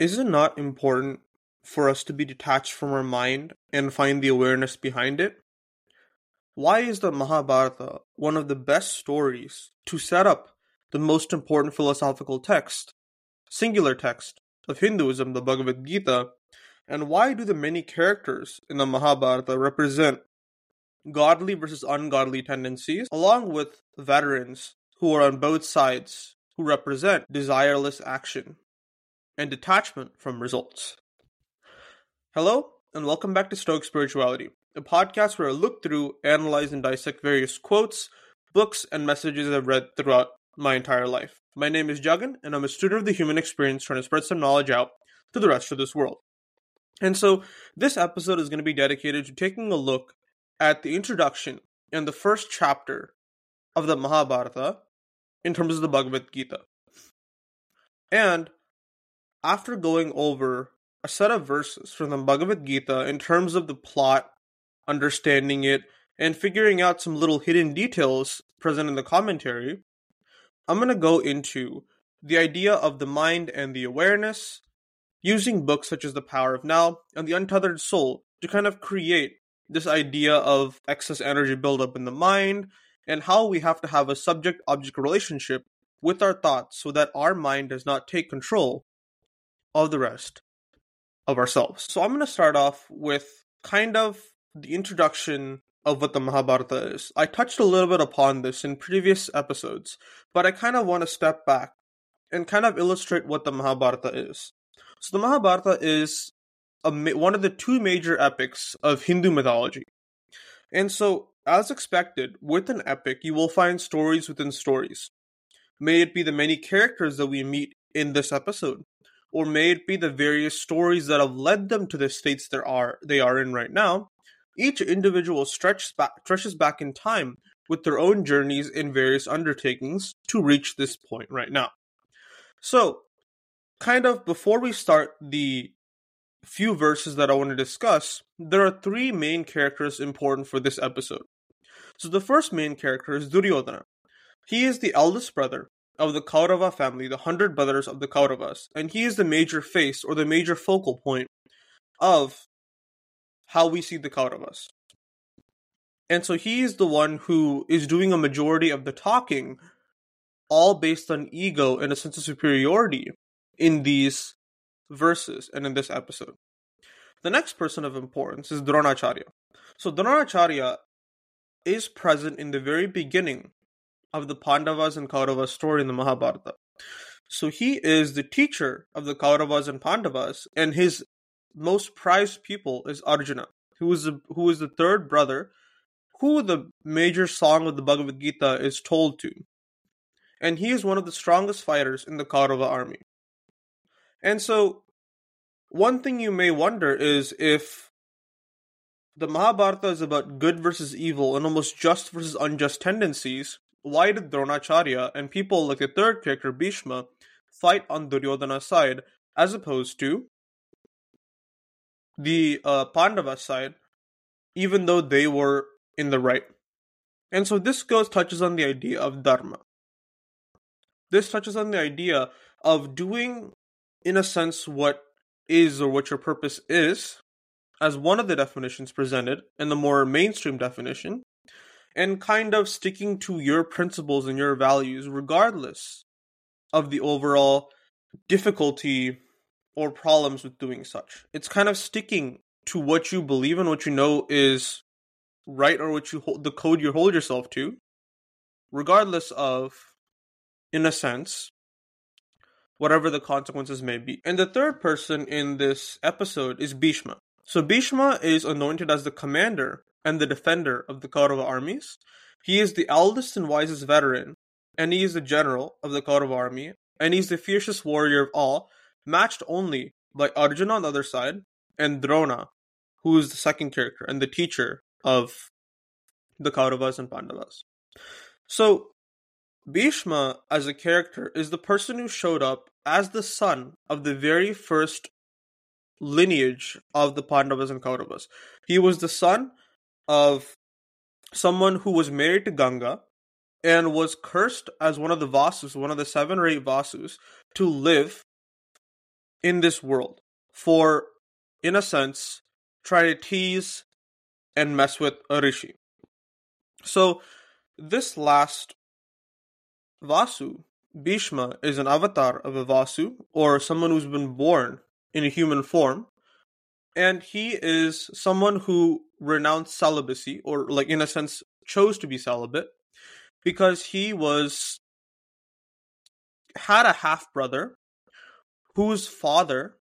is it not important for us to be detached from our mind and find the awareness behind it? Why is the Mahabharata one of the best stories to set up the most important philosophical text, singular text, of Hinduism, the Bhagavad Gita? And why do the many characters in the Mahabharata represent godly versus ungodly tendencies, along with veterans who are on both sides, who represent desireless action and detachment from results? Hello, and welcome back to Stoic Spirituality, a podcast where I look through, analyze, and dissect various quotes, books, and messages I've read throughout my entire life. My name is Jagan, and I'm a student of the human experience trying to spread some knowledge out to the rest of this world. And so, this episode is going to be dedicated to taking a look at the introduction and the first chapter of the Mahabharata in terms of the Bhagavad Gita. And after going over a set of verses from the Bhagavad Gita in terms of the plot, understanding it, and figuring out some little hidden details present in the commentary, I'm going to go into the idea of the mind and the awareness, using books such as The Power of Now and The Untethered Soul to kind of create this idea of excess energy buildup in the mind and how we have to have a subject object relationship with our thoughts so that our mind does not take control of the rest of ourselves. So I'm going to start off with kind of the introduction of what the Mahabharata is. I touched a little bit upon this in previous episodes, but I kind of want to step back and kind of illustrate what the Mahabharata is. So the Mahabharata is a, one of the two major epics of Hindu mythology. And so, as expected, with an epic, you will find stories within stories. May it be the many characters that we meet in this episode, or may it be the various stories that have led them to the states they are they are in right now. Each individual stretches back, stretches back in time with their own journeys in various undertakings to reach this point right now. So, kind of before we start the few verses that I want to discuss, there are three main characters important for this episode. So the first main character is Duryodhana. He is the eldest brother of the Kaurava family, the hundred brothers of the Kauravas, and he is the major face or the major focal point of how we see the Kauravas. And so he is the one who is doing a majority of the talking, all based on ego and a sense of superiority in these verses and in this episode. The next person of importance is Dronacharya. So Dronacharya is present in the very beginning of the Pandavas and Kauravas story in the Mahabharata. So he is the teacher of the Kauravas and Pandavas, and his most prized pupil is Arjuna, who is the, who is the third brother, who the major song of the Bhagavad Gita is told to. And he is one of the strongest fighters in the Kaurava army. And so, one thing you may wonder is if the Mahabharata is about good versus evil and almost just versus unjust tendencies, why did Dronacharya and people like the third character Bhishma fight on Duryodhana's side as opposed to the uh, Pandava side, even though they were in the right? And so this goes touches on the idea of dharma. This touches on the idea of doing in a sense, what is or what your purpose is, as one of the definitions presented in the more mainstream definition, and kind of sticking to your principles and your values, regardless of the overall difficulty or problems with doing such. It's kind of sticking to what you believe and what you know is right or what you hold, the code you hold yourself to, regardless of, in a sense, whatever the consequences may be. And the third person in this episode is Bhishma. So Bhishma is anointed as the commander and the defender of the Kaurava armies. He is the eldest and wisest veteran, and he is the general of the Kaurava army, and he's the fiercest warrior of all, matched only by Arjuna on the other side, and Drona, who is the second character and the teacher of the Kauravas and Pandavas. So Bhishma, as a character, is the person who showed up as the son of the very first lineage of the Pandavas and Kauravas. He was the son of someone who was married to Ganga and was cursed as one of the Vasus, one of the seven or eight Vasus, to live in this world for, in a sense, try to tease and mess with a rishi. So, this last Vasu, Bhishma, is an avatar of a Vasu, or someone who's been born in a human form, and he is someone who renounced celibacy, or, like, in a sense, chose to be celibate, because he was had a half brother whose father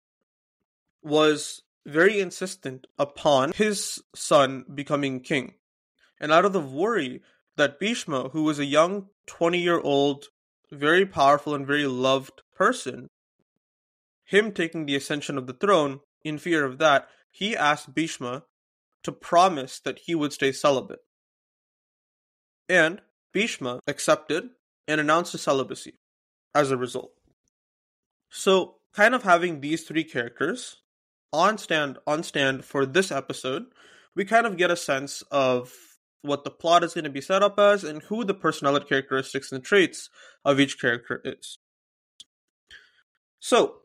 was very insistent upon his son becoming king. And out of the worry that Bhishma, who was a young 20 year old, very powerful and very loved person, him taking the ascension of the throne, in fear of that, he asked Bhishma to promise that he would stay celibate. And Bhishma accepted and announced his celibacy as a result. So, kind of having these three characters on stand on stand for this episode, we kind of get a sense of what the plot is going to be set up as and who the personality characteristics and traits of each character is. So,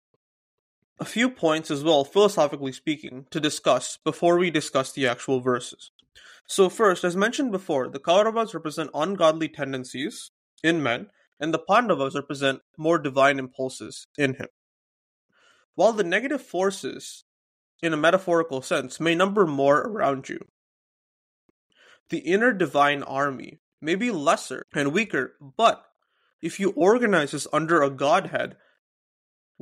a few points as well, philosophically speaking, to discuss before we discuss the actual verses. So, first, as mentioned before, the Kauravas represent ungodly tendencies in men, and the Pandavas represent more divine impulses in him. While the negative forces in a metaphorical sense, may number more around you. The inner divine army may be lesser and weaker, but if you organize this under a godhead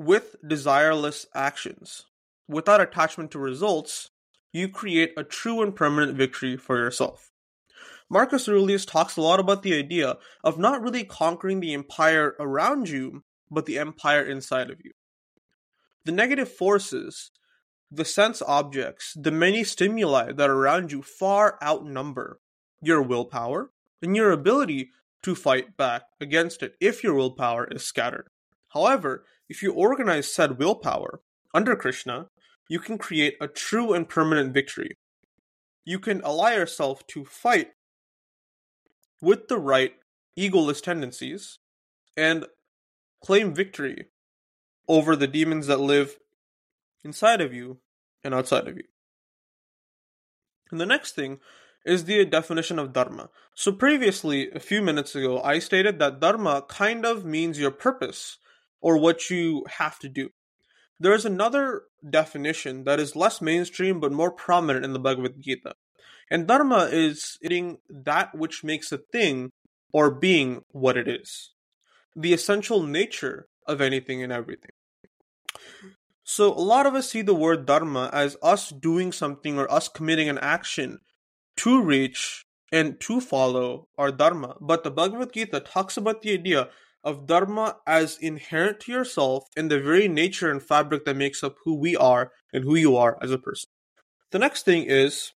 with desireless actions, without attachment to results, you create a true and permanent victory for yourself. Marcus Aurelius talks a lot about the idea of not really conquering the empire around you, but the empire inside of you. The negative forces the sense objects, the many stimuli that are around you far outnumber your willpower and your ability to fight back against it if your willpower is scattered. However, if you organize said willpower under Krishna, you can create a true and permanent victory. You can ally yourself to fight with the right egoless tendencies and claim victory over the demons that live inside of you and outside of you. And the next thing is the definition of dharma. So previously, a few minutes ago, I stated that dharma kind of means your purpose or what you have to do. There is another definition that is less mainstream but more prominent in the Bhagavad Gita. And dharma is eating that which makes a thing or being what it is. The essential nature of anything and everything. So a lot of us see the word dharma as us doing something or us committing an action to reach and to follow our dharma. But the Bhagavad Gita talks about the idea of dharma as inherent to yourself and the very nature and fabric that makes up who we are and who you are as a person. The next thing is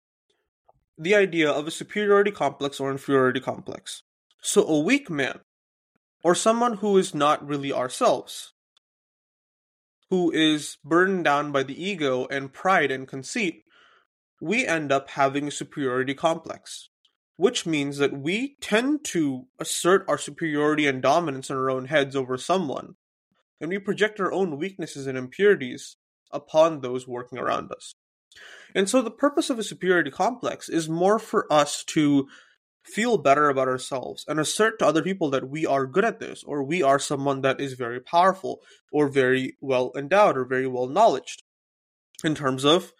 the idea of a superiority complex or inferiority complex. So a weak man or someone who is not really ourselves who is burdened down by the ego and pride and conceit, we end up having a superiority complex, which means that we tend to assert our superiority and dominance in our own heads over someone, and we project our own weaknesses and impurities upon those working around us. And so the purpose of a superiority complex is more for us to feel better about ourselves and assert to other people that we are good at this or we are someone that is very powerful or very well endowed or very well knowledged in terms of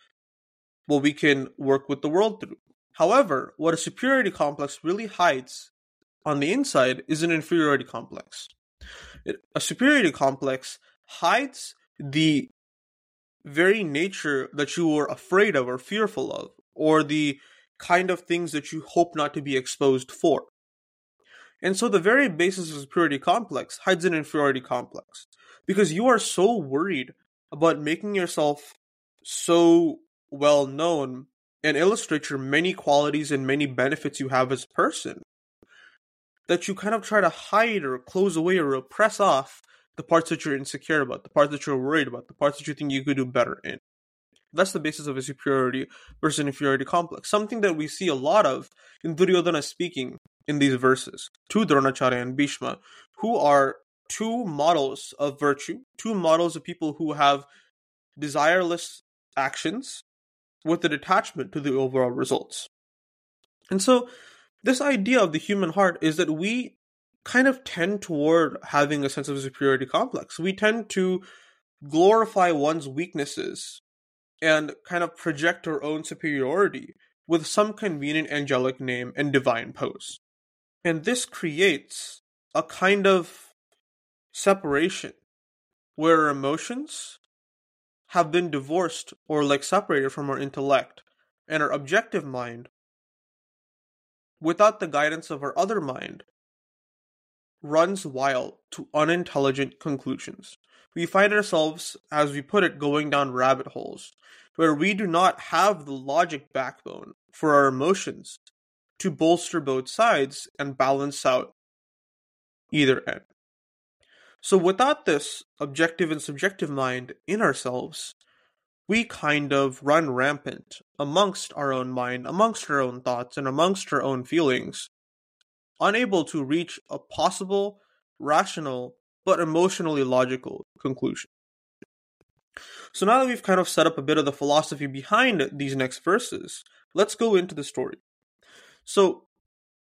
what we can work with the world through. However, what a superiority complex really hides on the inside is an inferiority complex. It, a superiority complex hides the very nature that you are afraid of or fearful of, or the kind of things that you hope not to be exposed for. And so the very basis of superiority complex hides an inferiority complex because you are so worried about making yourself so well known and illustrate your many qualities and many benefits you have as a person that you kind of try to hide or close away or repress off the parts that you're insecure about, the parts that you're worried about, the parts that you think you could do better in. That's the basis of a superiority versus an inferiority complex. Something that we see a lot of in Duryodhana speaking in these verses to Dronacharya and Bhishma, who are two models of virtue, two models of people who have desireless actions with a detachment to the overall results. And so, this idea of the human heart is that we kind of tend toward having a sense of superiority complex. We tend to glorify one's weaknesses and kind of project our own superiority with some convenient angelic name and divine pose. And this creates a kind of separation where emotions have been divorced or like separated from our intellect and our objective mind without the guidance of our other mind runs wild to unintelligent conclusions. We find ourselves, as we put it, going down rabbit holes where we do not have the logic backbone for our emotions to bolster both sides and balance out either end. So, without this objective and subjective mind in ourselves, we kind of run rampant amongst our own mind, amongst our own thoughts, and amongst our own feelings, unable to reach a possible, rational, but emotionally logical conclusion. So now that we've kind of set up a bit of the philosophy behind these next verses, let's go into the story. So,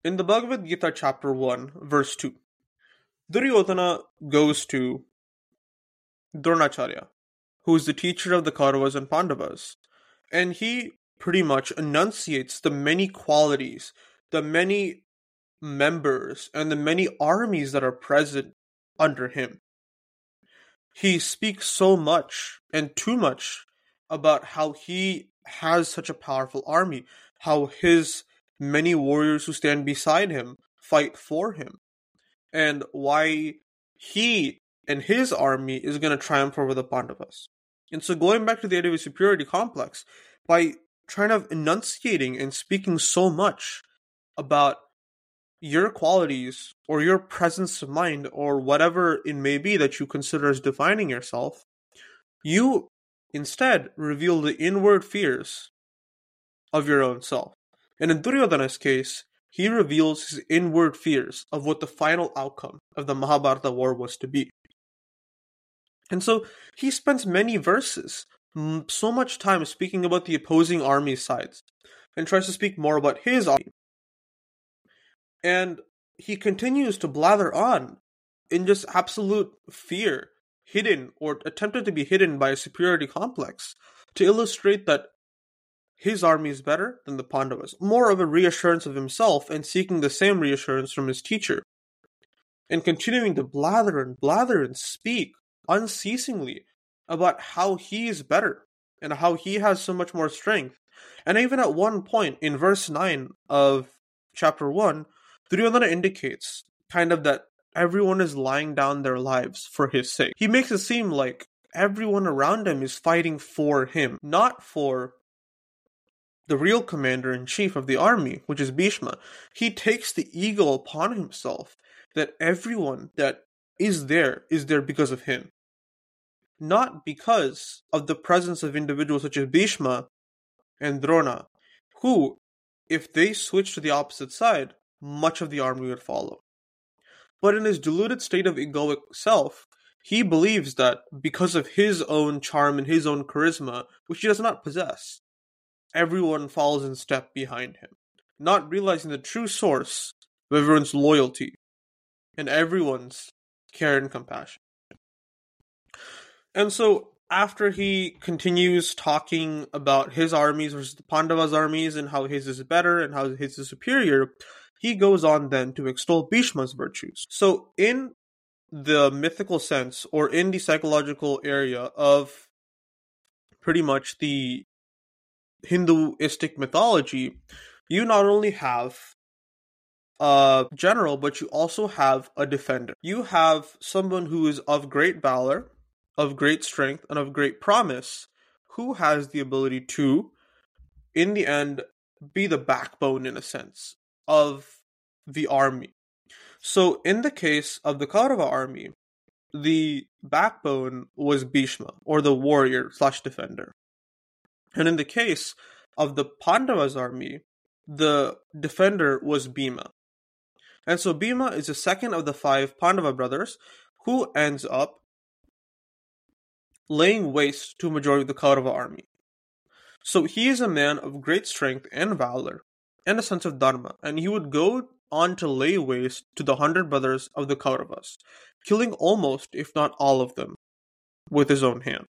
in the Bhagavad Gita, chapter 1, verse 2, Duryodhana goes to Dronacharya, who is the teacher of the Kauravas and Pandavas, and he pretty much enunciates the many qualities, the many members, and the many armies that are present under him. He speaks so much and too much about how he has such a powerful army, how his many warriors who stand beside him fight for him, and why he and his army is going to triumph over the Pandavas. And so, going back to the idea of superiority complex, by trying to enunciating and speaking so much about your qualities or your presence of mind or whatever it may be that you consider as defining yourself, you instead reveal the inward fears of your own self. And in Duryodhana's case, he reveals his inward fears of what the final outcome of the Mahabharata war was to be. And so he spends many verses, so much time speaking about the opposing army sides, and tries to speak more about his army and he continues to blather on in just absolute fear, hidden or attempted to be hidden by a superiority complex, to illustrate that his army is better than the Pandavas, more of a reassurance of himself and seeking the same reassurance from his teacher. And continuing to blather and blather and speak unceasingly about how he is better and how he has so much more strength. And even at one point in verse 9 of chapter 1, Duryodhana indicates kind of that everyone is lying down their lives for his sake. He makes it seem like everyone around him is fighting for him, not for the real commander in chief of the army, which is Bhishma. He takes the ego upon himself that everyone that is there is there because of him. Not because of the presence of individuals such as Bhishma and Drona, who, if they switch to the opposite side, much of the army would follow. But in his deluded state of egoic self, he believes that because of his own charm and his own charisma, which he does not possess, everyone falls in step behind him, not realizing the true source of everyone's loyalty and everyone's care and compassion. And so, after he continues talking about his armies versus the Pandavas' armies and how his is better and how his is superior, he goes on then to extol Bhishma's virtues. So, in the mythical sense, or in the psychological area of pretty much the Hinduistic mythology, you not only have a general, but you also have a defender. You have someone who is of great valor, of great strength, and of great promise, who has the ability to, in the end, be the backbone in a sense of the army. So, in the case of the Kaurava army, the backbone was Bhishma, or the warrior slash defender. And in the case of the Pandavas army, the defender was Bhima. And so Bhima is the second of the five Pandava brothers who ends up laying waste to a majority of the Kaurava army. So he is a man of great strength and valor, and a sense of dharma, and he would go on to lay waste to the hundred brothers of the Kauravas, killing almost, if not all of them, with his own hand.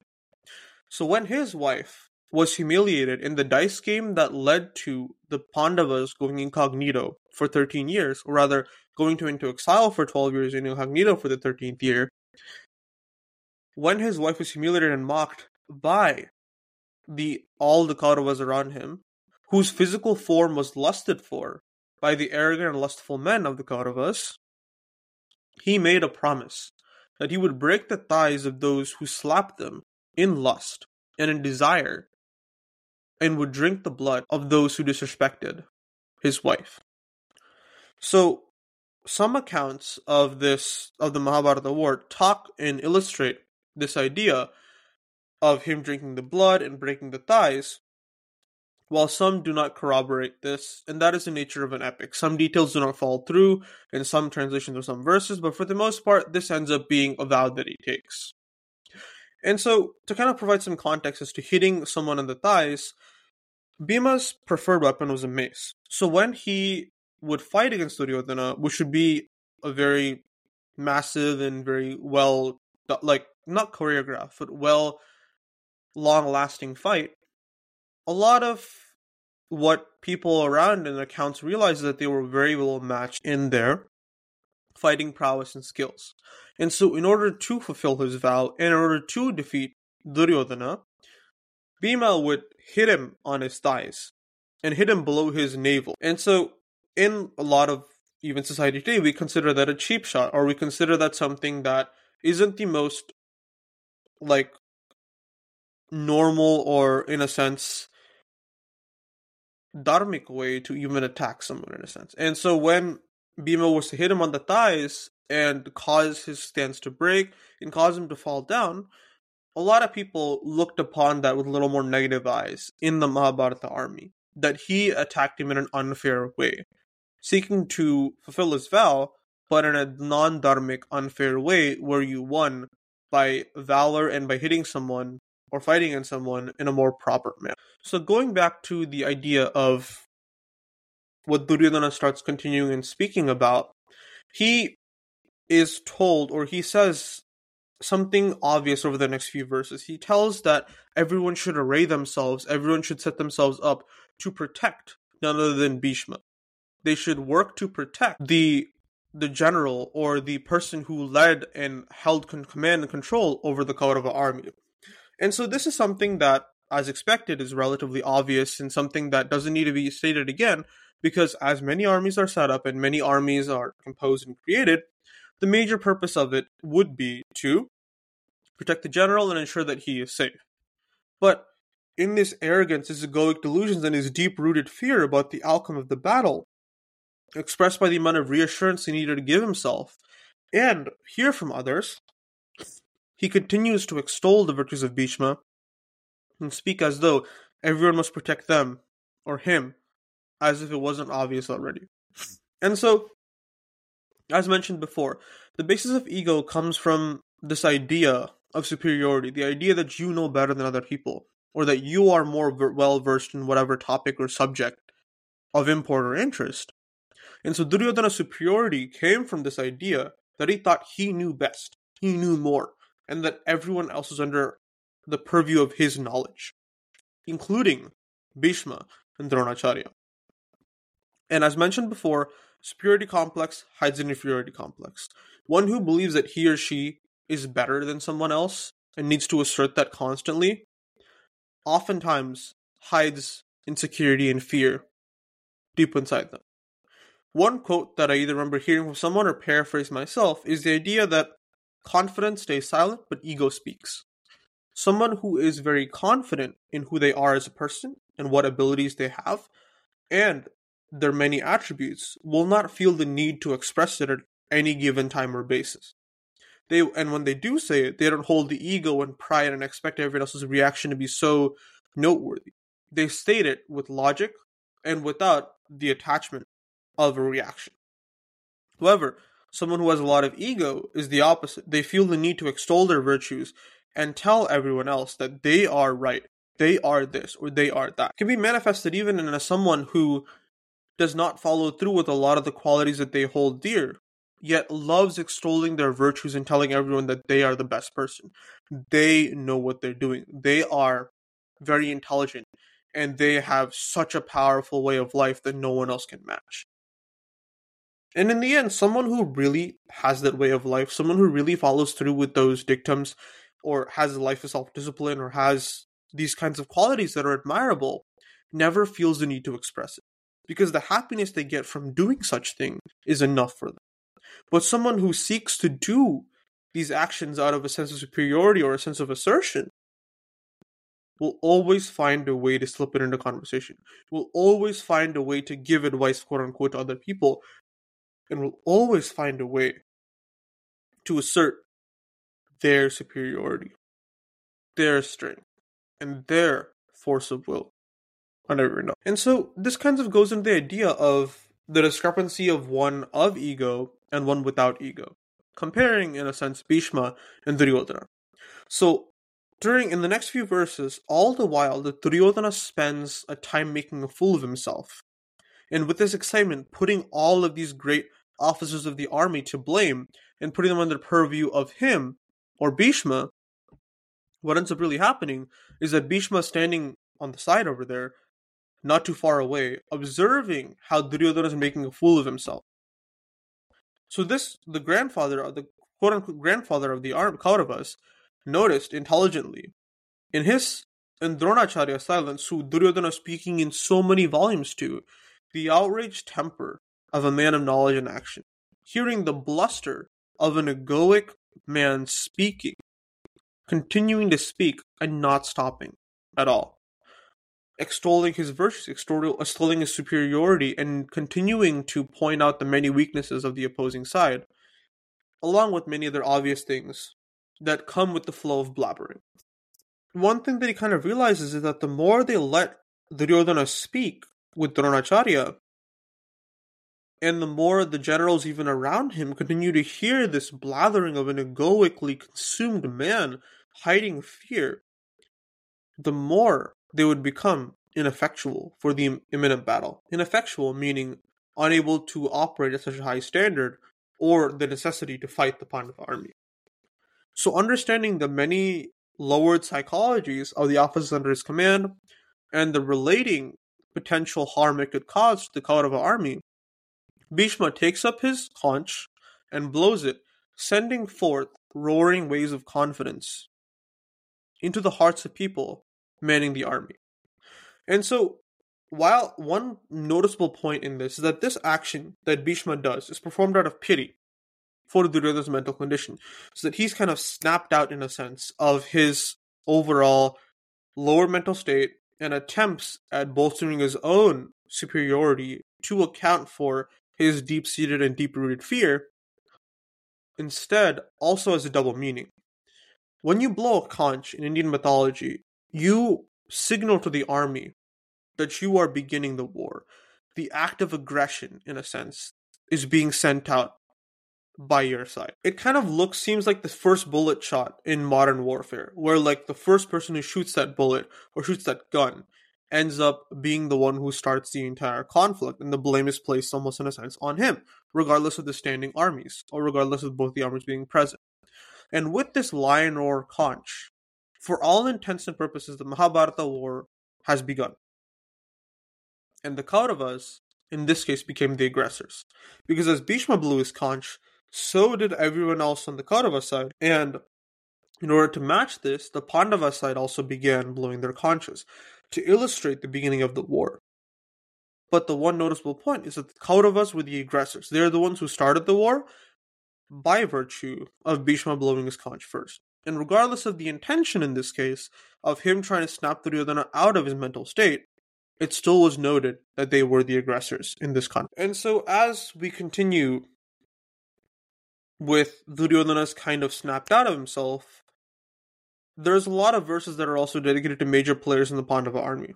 So when his wife was humiliated in the dice game that led to the Pandavas going incognito for 13 years, or rather going to into exile for 12 years in incognito for the 13th year, when his wife was humiliated and mocked by the all the Kauravas around him, whose physical form was lusted for by the arrogant and lustful men of the Kauravas, he made a promise that he would break the thighs of those who slapped them in lust and in desire, and would drink the blood of those who disrespected his wife. So, some accounts of this of the Mahabharata war talk and illustrate this idea of him drinking the blood and breaking the thighs, while some do not corroborate this, and that is the nature of an epic. Some details do not fall through in some translations or some verses, but for the most part, this ends up being a vow that he takes. And so, to kind of provide some context as to hitting someone in the thighs, Bhima's preferred weapon was a mace. So when he would fight against Duryodhana, which would be a very massive and very well, like, not choreographed, but well long lasting fight, a lot of what people around in accounts realized is that they were very well matched in their fighting prowess and skills. And so, in order to fulfill his vow, in order to defeat Duryodhana, Bhima would hit him on his thighs and hit him below his navel. And so, in a lot of even society today, we consider that a cheap shot, or we consider that something that isn't the most like normal or in a sense dharmic way to even attack someone in a sense. And so when Bhima was to hit him on the thighs and cause his stance to break and cause him to fall down, a lot of people looked upon that with a little more negative eyes in the Mahabharata army, that he attacked him in an unfair way, seeking to fulfill his vow, but in a non dharmic, unfair way where you won by valor and by hitting someone or fighting against someone in a more proper manner. So going back to the idea of what Duryodhana starts continuing and speaking about, he is told or he says something obvious over the next few verses. He tells that everyone should array themselves, everyone should set themselves up to protect none other than Bhishma. They should work to protect the the general or the person who led and held con- command and control over the Kaurava army. And so this is something that, as expected, is relatively obvious and something that doesn't need to be stated again, because as many armies are set up and many armies are composed and created, the major purpose of it would be to protect the general and ensure that he is safe. But in this arrogance, his egoic delusions, and his deep rooted fear about the outcome of the battle, expressed by the amount of reassurance he needed to give himself and hear from others, he continues to extol the virtues of Bhishma and speak as though everyone must protect them or him, as if it wasn't obvious already. And so, as mentioned before, the basis of ego comes from this idea of superiority, the idea that you know better than other people, or that you are more ver- well versed in whatever topic or subject of import or interest. And so Duryodhana's superiority came from this idea that he thought he knew best, he knew more, and that everyone else was under the purview of his knowledge, including Bhishma and Dronacharya. And as mentioned before, superiority complex hides an inferiority complex. One who believes that he or she is better than someone else and needs to assert that constantly oftentimes hides insecurity and fear deep inside them. One quote that I either remember hearing from someone or paraphrase myself is the idea that confidence stays silent, but ego speaks. Someone who is very confident in who they are as a person and what abilities they have, and their many attributes, will not feel the need to express it at any given time or basis. They and when they do say it, they don't hold the ego and pride and expect everyone else's reaction to be so noteworthy. They state it with logic and without the attachment of a reaction. However, Someone who has a lot of ego is the opposite. They feel the need to extol their virtues and tell everyone else that they are right, they are this, or they are that. It can be manifested even in a, someone who does not follow through with a lot of the qualities that they hold dear, yet loves extolling their virtues and telling everyone that they are the best person. They know what they're doing. They are very intelligent and they have such a powerful way of life that no one else can match. And in the end, someone who really has that way of life, someone who really follows through with those dictums or has a life of self discipline or has these kinds of qualities that are admirable, never feels the need to express it. Because the happiness they get from doing such thing is enough for them. But someone who seeks to do these actions out of a sense of superiority or a sense of assertion will always find a way to slip it into conversation, will always find a way to give advice, quote unquote, to other people, and will always find a way to assert their superiority, their strength, and their force of will on everyone else. And so this kind of goes into the idea of the discrepancy of one of ego and one without ego, comparing, in a sense, Bhishma and Duryodhana. So during in the next few verses, all the while the Duryodhana spends a time making a fool of himself. And with this excitement, putting all of these great officers of the army to blame and putting them under the purview of him or Bhishma, what ends up really happening is that Bhishma standing on the side over there, not too far away, observing how Duryodhana is making a fool of himself. So this, the grandfather, the quote unquote grandfather of the arm Kauravas, noticed intelligently. In his in Dronacharya's silence, who Duryodhana speaking in so many volumes to, the outraged temper of a man of knowledge and action, hearing the bluster of an egoic man speaking, continuing to speak and not stopping at all, extolling his virtues, extolling his superiority, and continuing to point out the many weaknesses of the opposing side, along with many other obvious things that come with the flow of blabbering. One thing that he kind of realizes is that the more they let Duryodhana speak with Dronacharya, and the more the generals even around him continue to hear this blathering of an egoically consumed man hiding fear, the more they would become ineffectual for the imminent battle. Ineffectual meaning unable to operate at such a high standard or the necessity to fight the Pandava army. So understanding the many lowered psychologies of the officers under his command and the relating potential harm it could cause to the Kaurava army, Bhishma takes up his conch and blows it, sending forth roaring waves of confidence into the hearts of people manning the army. And so, while one noticeable point in this is that this action that Bhishma does is performed out of pity, for Duryodhana's mental condition. So that he's kind of snapped out in a sense of his overall lower mental state and attempts at bolstering his own superiority to account for his deep seated and deep rooted fear, instead also has a double meaning. When you blow a conch in Indian mythology, you signal to the army that you are beginning the war. The act of aggression, in a sense, is being sent out by your side. It kind of looks seems like the first bullet shot in modern warfare, where like the first person who shoots that bullet or shoots that gun ends up being the one who starts the entire conflict, and the blame is placed almost in a sense on him, regardless of the standing armies, or regardless of both the armies being present. And with this lion or conch, for all intents and purposes, the Mahabharata war has begun. And the Kauravas, in this case, became the aggressors. Because as Bhishma blew his conch, so did everyone else on the Kaurava side. And in order to match this, the Pandava side also began blowing their conches to illustrate the beginning of the war. But the one noticeable point is that the Kauravas were the aggressors. They're the ones who started the war by virtue of Bhishma blowing his conch first. And regardless of the intention in this case of him trying to snap Duryodhana out of his mental state, it still was noted that they were the aggressors in this conflict. And so as we continue with Duryodhana's kind of snapped out of himself, there's a lot of verses that are also dedicated to major players in the Pandava army.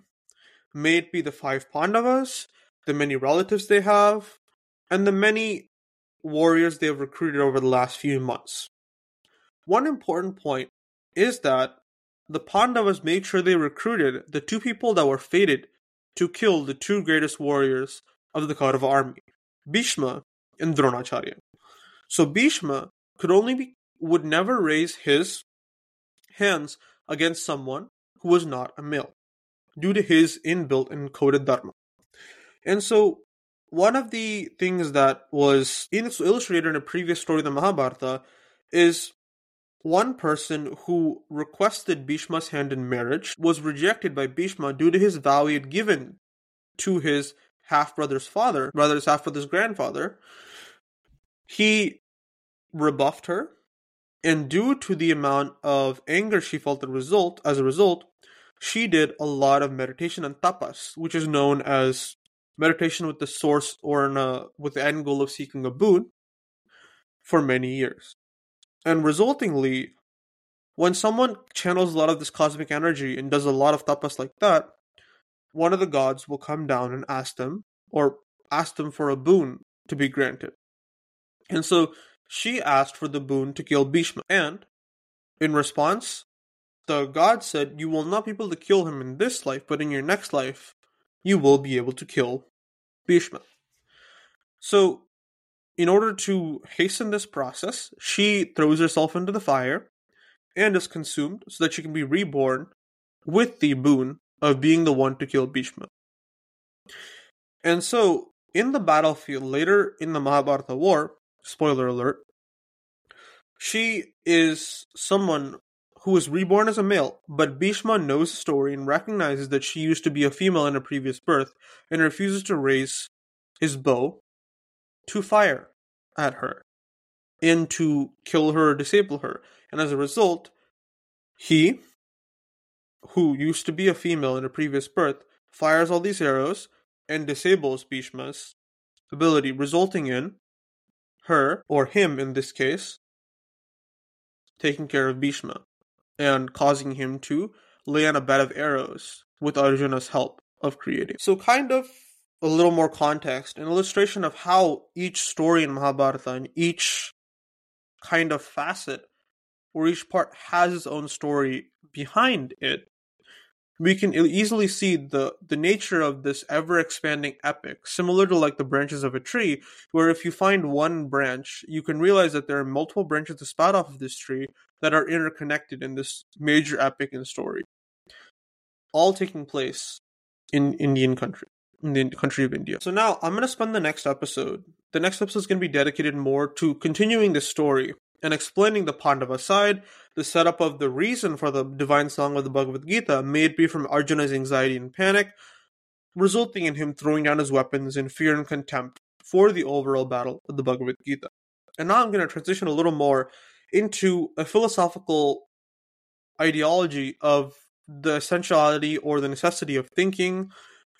May it be the five Pandavas, the many relatives they have, and the many warriors they have recruited over the last few months. One important point is that the Pandavas made sure they recruited the two people that were fated to kill the two greatest warriors of the Kaurava army, Bhishma and Dronacharya. So Bhishma could only be would never raise his hands against someone who was not a male, due to his inbuilt encoded dharma. And so one of the things that was illustrated in a previous story of the Mahabharata is one person who requested Bhishma's hand in marriage was rejected by Bhishma due to his vow he had given to his half brother's father, rather his half brother's grandfather. He rebuffed her, and due to the amount of anger she felt result as a result, she did a lot of meditation and tapas, which is known as meditation with the source or a, with the end goal of seeking a boon for many years. And resultingly, when someone channels a lot of this cosmic energy and does a lot of tapas like that, one of the gods will come down and ask them, or ask them for a boon to be granted. And so she asked for the boon to kill Bhishma, and in response, the god said, You will not be able to kill him in this life, but in your next life, you will be able to kill Bhishma. So in order to hasten this process, she throws herself into the fire and is consumed so that she can be reborn with the boon of being the one to kill Bhishma. And so, in the battlefield later in the Mahabharata war, spoiler alert, she is someone who is reborn as a male, but Bhishma knows the story and recognizes that she used to be a female in a previous birth and refuses to raise his bow to fire at her and to kill her or disable her. And as a result, he, who used to be a female in a previous birth, fires all these arrows and disables Bhishma's ability, resulting in her, or him in this case, taking care of Bhishma and causing him to lay on a bed of arrows with Arjuna's help of creating. So, kind of a little more context, an illustration of how each story in Mahabharata and each kind of facet or each part has its own story behind it, we can easily see the, the nature of this ever expanding epic, similar to like the branches of a tree, where if you find one branch, you can realize that there are multiple branches that spout off of this tree that are interconnected in this major epic and story, all taking place in Indian country in the country of India. So now I'm going to spend the next episode. The next episode is going to be dedicated more to continuing this story and explaining the Pandava side, the setup of the reason for the divine song of the Bhagavad Gita may it be from Arjuna's anxiety and panic, resulting in him throwing down his weapons in fear and contempt for the overall battle of the Bhagavad Gita. And now I'm going to transition a little more into a philosophical ideology of the essentiality or the necessity of thinking,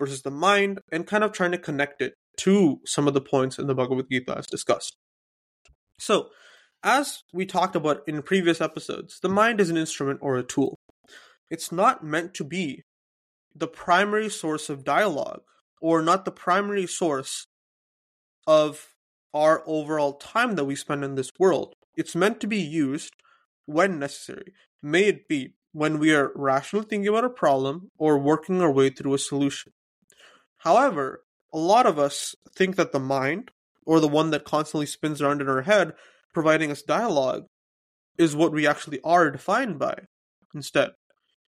versus the mind and kind of trying to connect it to some of the points in the Bhagavad Gita as discussed. So, as we talked about in previous episodes, the mind is an instrument or a tool. It's not meant to be the primary source of dialogue or not the primary source of our overall time that we spend in this world. It's meant to be used when necessary. May it be when we are rationally thinking about a problem or working our way through a solution. However, a lot of us think that the mind, or the one that constantly spins around in our head, providing us dialogue, is what we actually are defined by instead.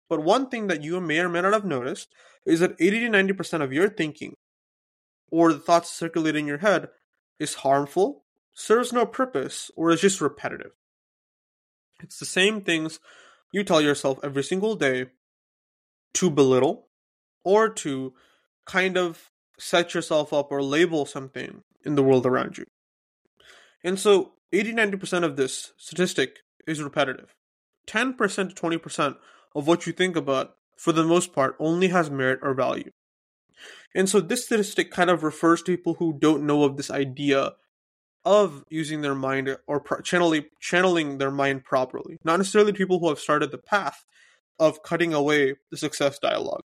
But one thing that you may or may not have noticed is that 80 to 90% of your thinking, or the thoughts circulating in your head, is harmful, serves no purpose, or is just repetitive. It's the same things you tell yourself every single day to belittle or to kind of set yourself up or label something in the world around you. And so 80 90% of this statistic is repetitive. 10% to 20% of what you think about, for the most part, only has merit or value. And so this statistic kind of refers to people who don't know of this idea of using their mind or pro- channeling, channeling their mind properly. Not necessarily people who have started the path of cutting away the success dialogue.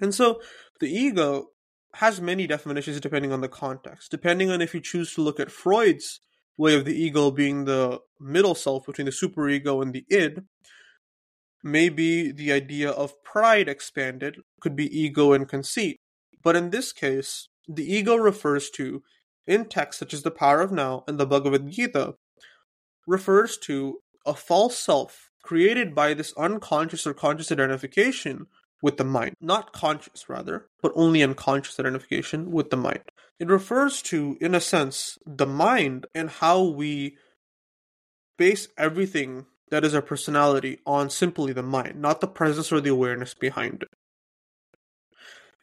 And so the ego has many definitions depending on the context. Depending on if you choose to look at Freud's way of the ego being the middle self between the superego and the id, maybe the idea of pride expanded could be ego and conceit. But in this case, the ego refers to, in texts such as the Power of Now and the Bhagavad Gita, refers to a false self created by this unconscious or conscious identification with the mind. Not conscious, rather, but only unconscious identification with the mind. It refers to, in a sense, the mind and how we base everything that is our personality on simply the mind, not the presence or the awareness behind it.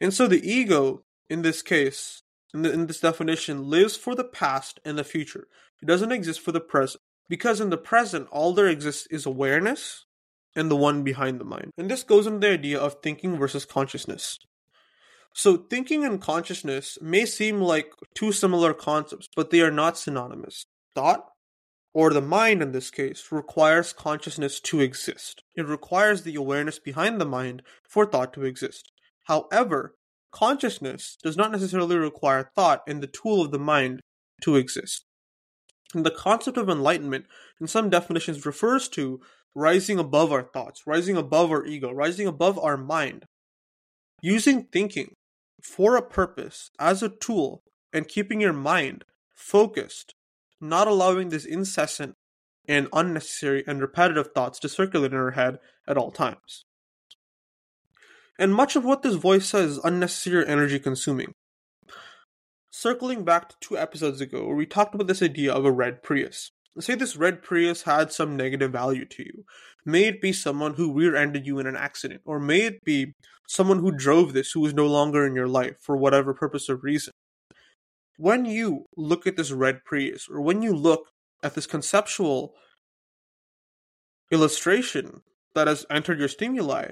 And so the ego, in this case, in, the, in this definition, lives for the past and the future. It doesn't exist for the present. Because in the present, all there exists is awareness and the one behind the mind. And this goes into the idea of thinking versus consciousness. So, thinking and consciousness may seem like two similar concepts, but they are not synonymous. Thought, or the mind in this case, requires consciousness to exist. It requires the awareness behind the mind for thought to exist. However, consciousness does not necessarily require thought and the tool of the mind to exist. The concept of enlightenment, in some definitions, refers to rising above our thoughts, rising above our ego, rising above our mind. Using thinking for a purpose as a tool and keeping your mind focused, not allowing this incessant and unnecessary and repetitive thoughts to circulate in our head at all times. And much of what this voice says is unnecessary energy consuming circling back to two episodes ago where we talked about this idea of a red Prius. Say this red Prius had some negative value to you. May it be someone who rear ended you in an accident, or may it be someone who drove this who is no longer in your life for whatever purpose or reason. When you look at this red Prius, or when you look at this conceptual illustration that has entered your stimuli,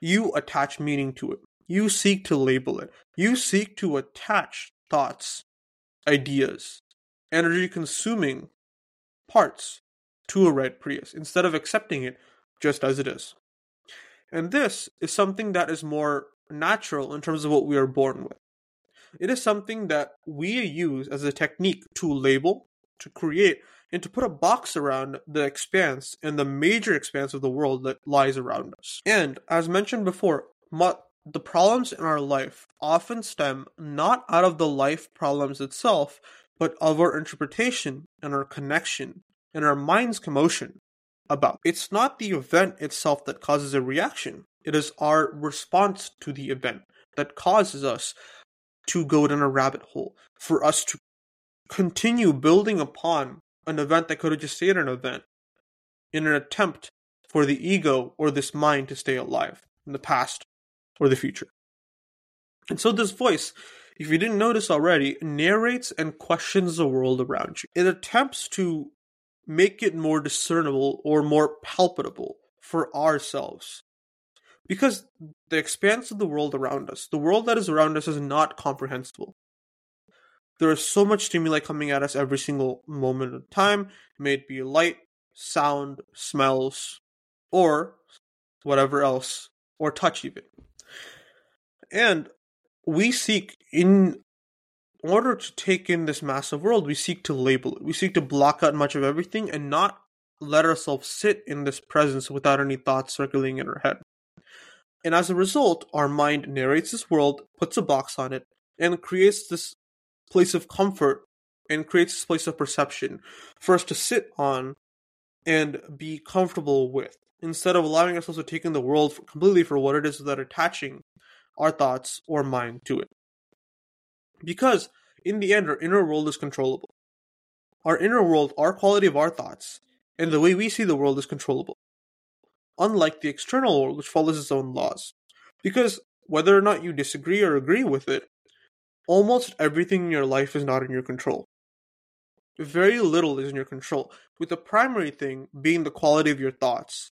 you attach meaning to it. You seek to label it. You seek to attach thoughts, ideas, energy consuming parts to a red Prius instead of accepting it just as it is. And this is something that is more natural in terms of what we are born with. It is something that we use as a technique to label, to create, and to put a box around the expanse and the major expanse of the world that lies around us. And as mentioned before, the problems in our life often stem not out of the life problems itself, but of our interpretation and our connection and our mind's commotion about. It's not the event itself that causes a reaction, it is our response to the event that causes us to go down a rabbit hole, for us to continue building upon an event that could have just stayed an event in an attempt for the ego or this mind to stay alive in the past or the future. And so this voice, if you didn't notice already, narrates and questions the world around you. It attempts to make it more discernible or more palpable for ourselves. Because the expanse of the world around us, the world that is around us, is not comprehensible. There is so much stimuli coming at us every single moment of time, may it be light, sound, smells, or whatever else, or touch even. And we seek, in order to take in this massive world, we seek to label it. We seek to block out much of everything and not let ourselves sit in this presence without any thoughts circling in our head. And as a result, our mind narrates this world, puts a box on it, and creates this place of comfort and creates this place of perception for us to sit on and be comfortable with instead of allowing ourselves to take in the world completely for what it is without attaching our thoughts or mind to it. Because in the end, our inner world is controllable. Our inner world, our quality of our thoughts, and the way we see the world is controllable. Unlike the external world, which follows its own laws. Because whether or not you disagree or agree with it, almost everything in your life is not in your control. Very little is in your control, with the primary thing being the quality of your thoughts.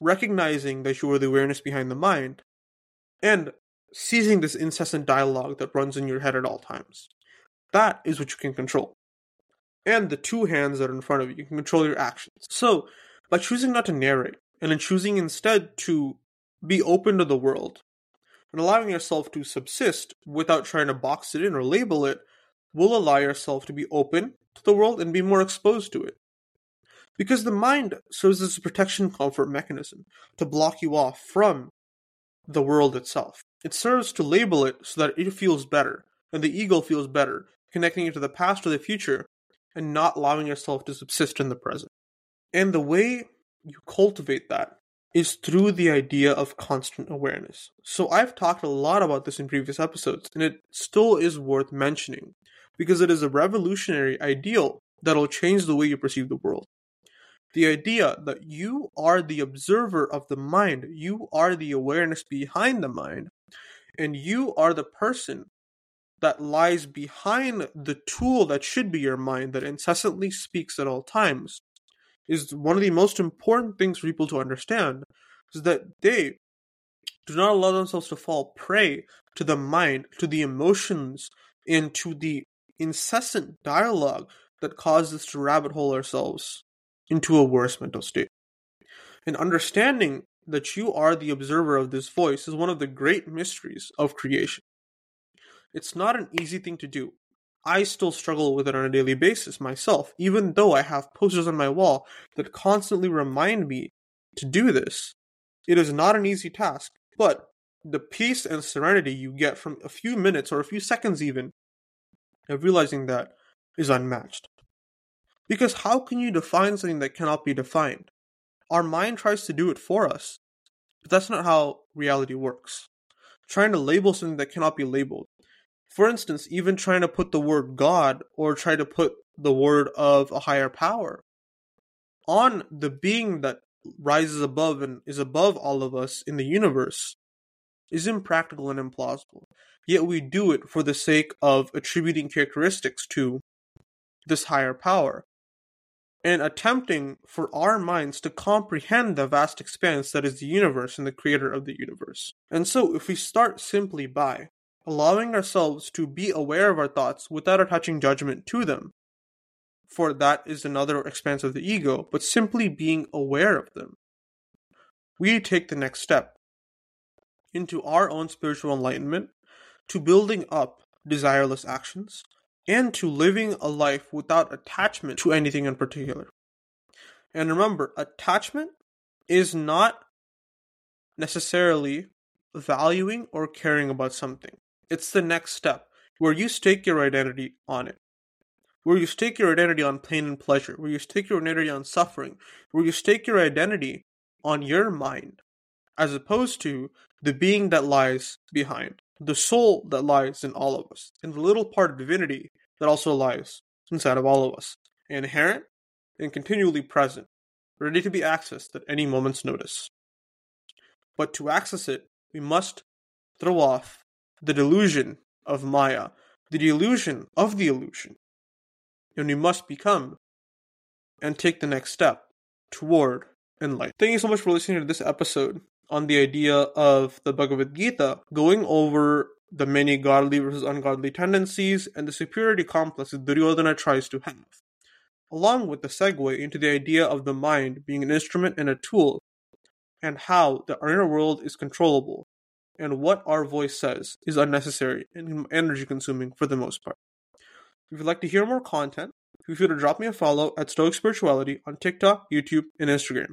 Recognizing that you are the awareness behind the mind, and seizing this incessant dialogue that runs in your head at all times. That is what you can control. And the two hands that are in front of you, you can control your actions. So, by choosing not to narrate, and in choosing instead to be open to the world, And allowing yourself to subsist without trying to box it in or label it will allow yourself to be open to the world and be more exposed to it. Because the mind serves as a protection comfort mechanism to block you off from the world itself. It serves to label it so that it feels better and the ego feels better, connecting it to the past or the future and not allowing yourself to subsist in the present. And the way you cultivate that is through the idea of constant awareness. So I've talked a lot about this in previous episodes, and it still is worth mentioning because it is a revolutionary ideal that'll change the way you perceive the world. The idea that you are the observer of the mind, you are the awareness behind the mind, and you are the person that lies behind the tool that should be your mind that incessantly speaks at all times is one of the most important things for people to understand is that they do not allow themselves to fall prey to the mind, to the emotions, and to the incessant dialogue that causes us to rabbit hole ourselves into a worse mental state. And understanding that you are the observer of this voice is one of the great mysteries of creation. It's not an easy thing to do. I still struggle with it on a daily basis myself, even though I have posters on my wall that constantly remind me to do this. It is not an easy task, but the peace and serenity you get from a few minutes or a few seconds even of realizing that is unmatched. Because how can you define something that cannot be defined? Our mind tries to do it for us, but that's not how reality works. Trying to label something that cannot be labeled for instance, even trying to put the word God or try to put the word of a higher power on the being that rises above and is above all of us in the universe is impractical and implausible. Yet we do it for the sake of attributing characteristics to this higher power and attempting for our minds to comprehend the vast expanse that is the universe and the creator of the universe. And so, if we start simply by allowing ourselves to be aware of our thoughts without attaching judgment to them. For that is another expanse of the ego, but simply being aware of them. We take the next step into our own spiritual enlightenment, to building up desireless actions, and to living a life without attachment to anything in particular. And remember, attachment is not necessarily valuing or caring about something. It's the next step, where you stake your identity on it. Where you stake your identity on pain and pleasure, where you stake your identity on suffering, where you stake your identity on your mind, as opposed to the being that lies behind, the soul that lies in all of us, and the little part of divinity that also lies inside of all of us, inherent and continually present, ready to be accessed at any moment's notice. But to access it, we must throw off the delusion of Maya, the delusion of the illusion. And we must become and take the next step toward enlightenment. Thank you so much for listening to this episode on the idea of the Bhagavad Gita, going over the many godly versus ungodly tendencies and the superiority complex that Duryodhana tries to have, along with the segue into the idea of the mind being an instrument and a tool, and how the inner world is controllable and what our voice says is unnecessary and energy consuming for the most part. If you'd like to hear more content, feel free to drop me a follow at Stoic Spirituality on TikTok, YouTube, and Instagram.